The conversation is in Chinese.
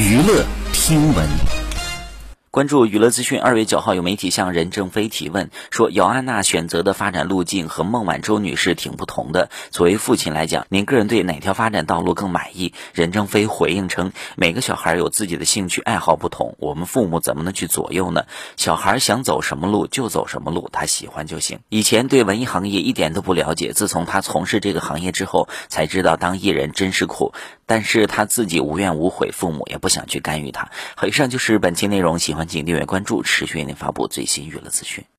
娱乐听闻。关注娱乐资讯。二月九号，有媒体向任正非提问说，姚安娜选择的发展路径和孟晚舟女士挺不同的。作为父亲来讲，您个人对哪条发展道路更满意？任正非回应称，每个小孩有自己的兴趣爱好不同，我们父母怎么能去左右呢？小孩想走什么路就走什么路，他喜欢就行。以前对文艺行业一点都不了解，自从他从事这个行业之后，才知道当艺人真是苦。但是他自己无怨无悔，父母也不想去干预他。好，以上就是本期内容，喜欢请订阅关注，持续为您发布最新娱乐资讯。